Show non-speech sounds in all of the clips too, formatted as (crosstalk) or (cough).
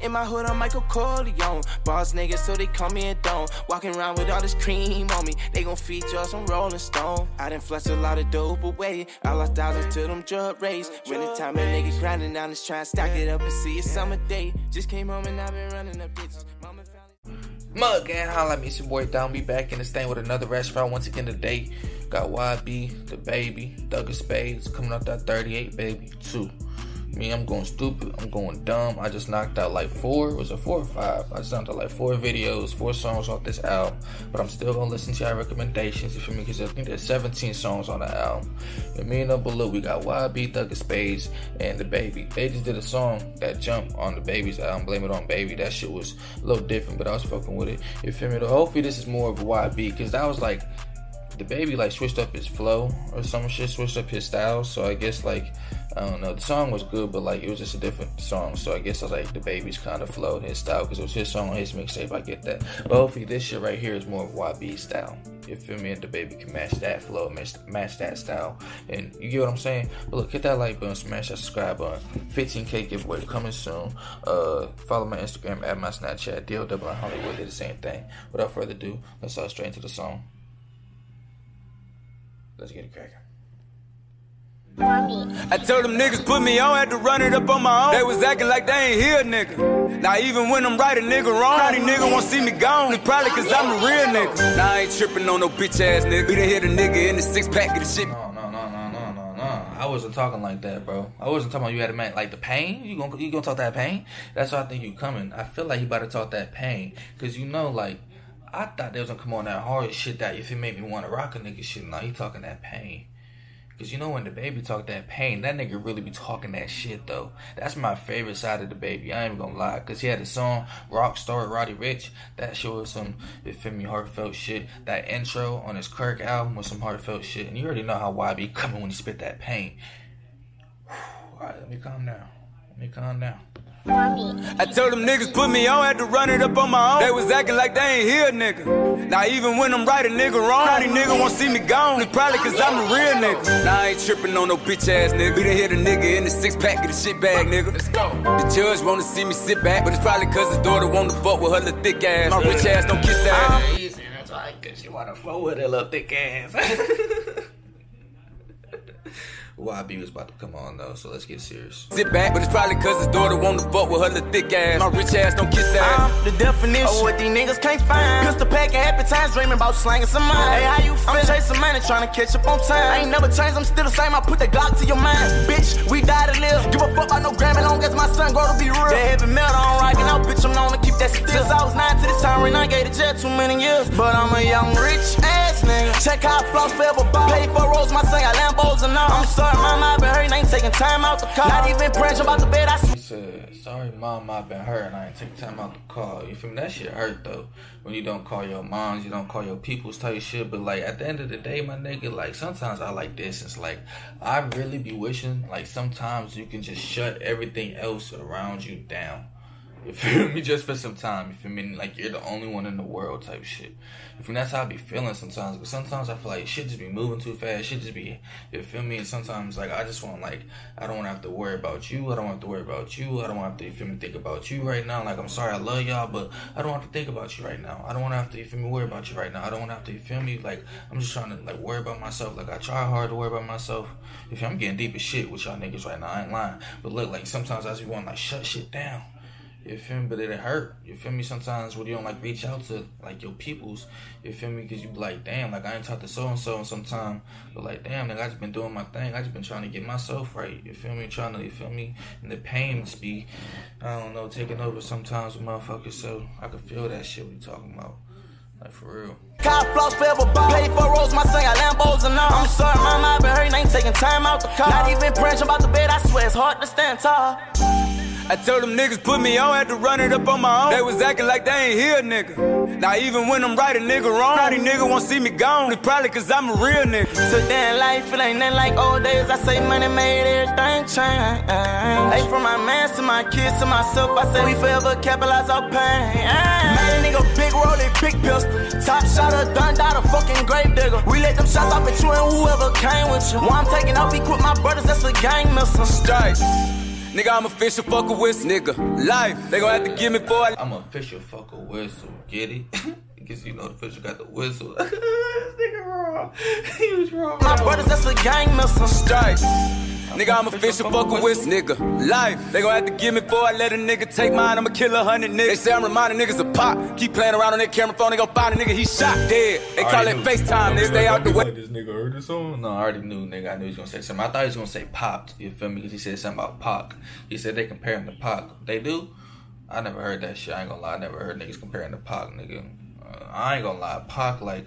In my hood, I'm Michael Corleone. Boss niggas, so they call me don't. Walking around with all this cream on me. They gon' feature us on Rolling Stone. I done flushed a lot of dope away. I lost thousands to them drug rays. Winter time, a nigga grinding down, let's try and stack it up and see a summer day. Just came home and I've been running up bitches. Mama Mug and holla at me, it's your boy Down. Be back in the stand with another restaurant once again today. Got YB, the baby, Thug of Spades coming up that 38 baby too. Me, I'm going stupid. I'm going dumb. I just knocked out like four. Was it four or five? I just knocked out like four videos, four songs off this album. But I'm still gonna listen to your recommendations. You feel me? Because I think there's 17 songs on the album. And me and up below, we got YB, Thug of Spades, and DaBaby. They just did a song that jumped on DaBaby's album. Blame it on baby. That shit was a little different, but I was fucking with it. You feel me? Hopefully this is more of a YB because that was like DaBaby like switched up his flow or some shit, switched up his style. So I guess like I don't know. The song was good, but like it was just a different song. So I guess I like DaBaby's kind of flow, his style, because it was his song on his mixtape. I get that. But hopefully this shit right here is more of YB style. You feel me? And DaBaby can match that flow, match, match that style. And you get what I'm saying? But look, hit that like button, smash that subscribe button. 15k giveaway coming soon. Uh, follow my Instagram at my Snapchat. Deal double Hollywood did the same thing. Without further ado, let's start straight into the song. Let's get it cracking. I told them niggas put me on, had to run it up on my own. They was acting like they ain't here, nigga. Now even when I'm right, a nigga wrong, these niggas won't see me gone. It's probably cause I'm a real nigga. Now I ain't tripping on no bitch ass nigga. We done hit a nigga in the six pack of the shit. No, no, no, no, no, no, no. I wasn't talking like that, bro. I wasn't talking about you had a man like the pain. You gonna you gonna talk that pain? That's why I think you coming. I feel like you about to talk that pain, cause you know like. I thought they was gonna come on that hard shit that if it made me want to rock a nigga shit. Now he talking that pain. Cause you know when DaBaby talk that pain, that nigga really be talking that shit though. That's my favorite side of DaBaby. I ain't gonna lie. Cause he had a song, Rockstar Roddy Ricch. That shit was some, you feel me, heartfelt shit. That intro on his Kirk album was some heartfelt shit. And you already know how YB coming when he spit that pain. Alright, let me calm down. Let me calm down. I told them niggas put me on, had to run it up on my own. They was acting like they ain't here, nigga. Now even when I'm right, a nigga wrong, these niggas won't see me gone. It's probably cause I'm a real nigga. Now I ain't tripping on no bitch ass nigga. We done hit a nigga in the six pack of the shit bag, nigga. Let's go. The judge wanna see me sit back, but it's probably cause his daughter wanna fuck with her little thick ass. My rich ass don't kiss ass. Easy, that's why, cause you wanna fuck with her little thick ass. (laughs) YB was about to come on though, so let's get serious. Sit back, but it's probably cause his daughter wanna fuck with her little thick ass. My rich ass don't kiss ass. I'm the definition of what these niggas can't find. Pistol packing, happy times, dreaming about slanging some mine. Hey, how you feel? I'm chasing money, trying to catch up on time. I ain't never changed, I'm still the same. I put that Glock to your mind. Bitch, we die to live. Give a fuck about no Grammy, long as my son grow to be real. That heavy metal on rockin' out, bitch, I'm known to keep that still. Since I was nine to this time, and I gave the jet too many years. But I'm a young nigga. Check how I floss forever ball. Pay for rolls, my son got Lambos and all. I'm sorry, mama, I've been hurting, ain't taking time out the car. Not even praying about the bed, I He said, "Sorry, mom, I've been hurt, and I ain't taking time out the call." You feel me? That shit hurt though. When you don't call your moms, you don't call your peoples type shit. But like at the end of the day, my nigga, like sometimes I like this. It's like I really be wishing, like sometimes you can just shut everything else around you down. You feel me? Just for some time. You feel me? Like you're the only one in the world type shit. You feel? That's how I be feeling sometimes. But sometimes I feel like shit just be moving too fast. Shit just be, you feel me? And sometimes like I just want like, I don't want to have to worry about you. I don't want to worry about you. I don't want to, you feel me, think about you right now. Like I'm sorry I love y'all, but I don't have to think about you right now. I don't want to have to, you feel me, worry about you right now. I don't want to have to, you feel me? Like I'm just trying to like worry about myself. Like I try hard to worry about myself. If I'm getting deep as shit with y'all niggas right now, I ain't lying. But look, like sometimes I just want like shut shit down. You feel me? But it hurt. You feel me? Sometimes when you don't like reach out to like your peoples, you feel me? Because you be like, damn, like I ain't talked to so and so in some time. But like, damn, like I just been doing my thing. I just been trying to get myself right. You feel me? Trying to, you feel me? And the pain must be, I don't know, taking over sometimes with motherfuckers. So I can feel that shit we talking about. Like for real. Cop floss forever ball. Pay for rolls, my son got Lambos and all. I'm sorry, mama, I've been hurting, ain't taking time out the car. Not even praying about the bed, I swear it's hard to stand tall. I told them niggas put me on, had to run it up on my own. They was acting like they ain't here, nigga. Now even when I'm right, a nigga wrong, these niggas won't see me gone. It's probably cause I'm a real nigga. Today in life, it ain't nothing like old days. I say money made everything change. Hey, from my man to my kids to myself, I say we forever capitalize our pain. Made a nigga big rolling, big pistol. Top shot of done dot a fucking grave digger. We let them shots off at you and whoever came with you. While I'm taking off, equip my brothers, that's a gang missile. Strikes. Nigga, I'm official fuck a whistle. Nigga, life. They gon' have to give me for I. I'm official fuck a whistle. Get it? (laughs) Because you know the official got the whistle. (laughs) this nigga wrong. (laughs) he was wrong. My brothers, that's a gang missile. Strikes. Nigga, I'm official fuck with. Nigga, life. They gon' have to give me for I let a nigga take mine. I'ma kill a hundred niggas. They say I'm reminding niggas of pop. Keep playing around on their camera phone. They gon' find a nigga, he shot dead. They call it FaceTime. They stay out the way. This nigga heard the song? No, I already knew, nigga. I knew he was gonna say something. I thought he was gonna say popped. You feel me? Because he said something about Pac. He said they compare him to Pac. They do? I never heard that shit. I ain't gonna lie. I never heard niggas comparing to Pac, nigga. Uh, I ain't gonna lie. Pac, like,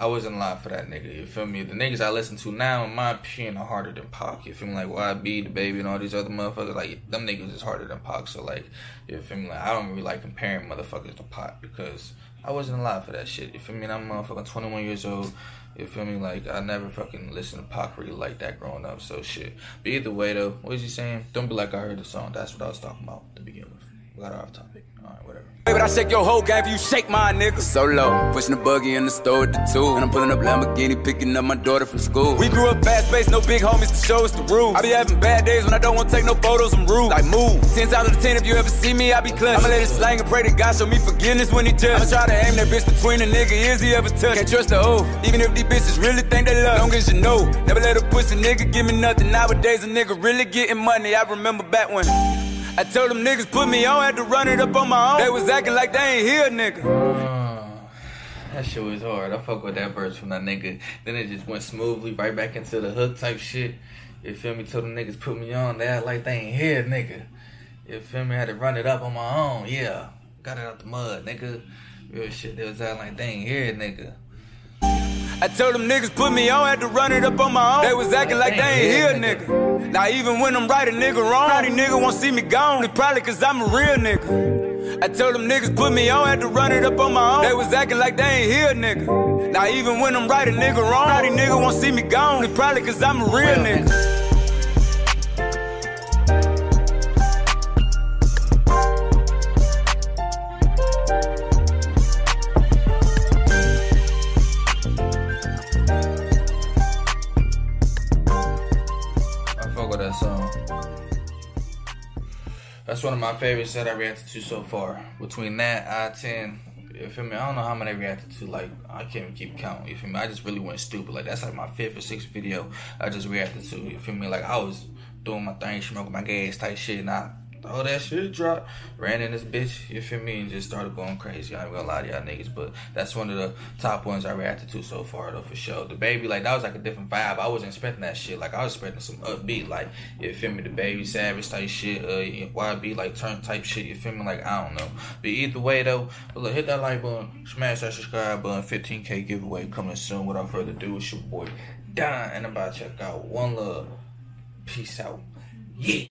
I wasn't lying for that nigga. You feel me? The niggas I listen to now, in my opinion, are harder than Pac. You feel me? Like YB, DaBaby, and all these other motherfuckers. Like them niggas is harder than Pac. So like, you feel me? Like I don't really like comparing motherfuckers to Pac because I wasn't alive for that shit. You feel me? I'm motherfucking 21 years old. You feel me? Like I never fucking listened to Pac really like that growing up. So shit. But either way though, what was he saying? Don't be like I heard the song. That's what I was talking about to begin with. We got off topic. All right, whatever. But I shake your whole game if you shake my nigga. So low, pushing the buggy in the store with the two. And I'm pulling up Lamborghini, picking up my daughter from school. We grew up fast paced, no big homies to show us the rules. I be having bad days when I don't want to take no photos, I'm rude. Like move. 10 out of 10, if you ever see me, I be clutch. I'ma let it slang and pray to God show me forgiveness when he judge. I'ma try to aim that bitch between the nigga, is he ever touch? Can't trust the O, even if these bitches really think they love. Long as you know, never let a pussy nigga give me nothing. Nowadays, a nigga really getting money. I remember back when. I told them niggas put me on, had to run it up on my own. They was acting like they ain't here, nigga. (sighs) That shit was hard. I fuck with that verse from that nigga. Then it just went smoothly right back into the hook type shit. You feel me? Told them niggas put me on. They act like they ain't here, nigga. You feel me? Had to run it up on my own. Yeah. Got it out the mud, nigga. Real shit. They was acting like they ain't here, nigga. I told them niggas put me on, had to run it up on my own. They was acting like they ain't here, nigga. Now even when I'm right, a nigga wrong. Now niggas won't see me gone. It's probably cause I'm a real nigga. I told them niggas put me on, had to run it up on my own. They was acting like they ain't here, nigga. Now even when I'm right, a nigga wrong. Now niggas won't see me gone. It's probably cause I'm a real nigga. That's one of my favorites that I reacted to so far. Between that, I 10, you feel me? I don't know how many I reacted to. Like, I can't even keep count. You feel me? I just really went stupid. Like, that's like my fifth or sixth video I just reacted to. You feel me? Like, I was doing my thing, smoking my gas type shit, and I all that shit dropped. Ran in this bitch, you feel me, and just started going crazy. I ain't gonna lie to y'all niggas, but that's one of the top ones I reacted to so far though for sure. DaBaby, like that was like a different vibe. I wasn't expecting that shit. Like I was expecting some upbeat, like you feel me, DaBaby savage type shit, uh YB like turn type shit, you feel me? Like I don't know. But either way though, but look, hit that like button, smash that subscribe button, 15k giveaway coming soon. Without further ado, it's your boy Don and I'm about to check out one love. Peace out. Yeah.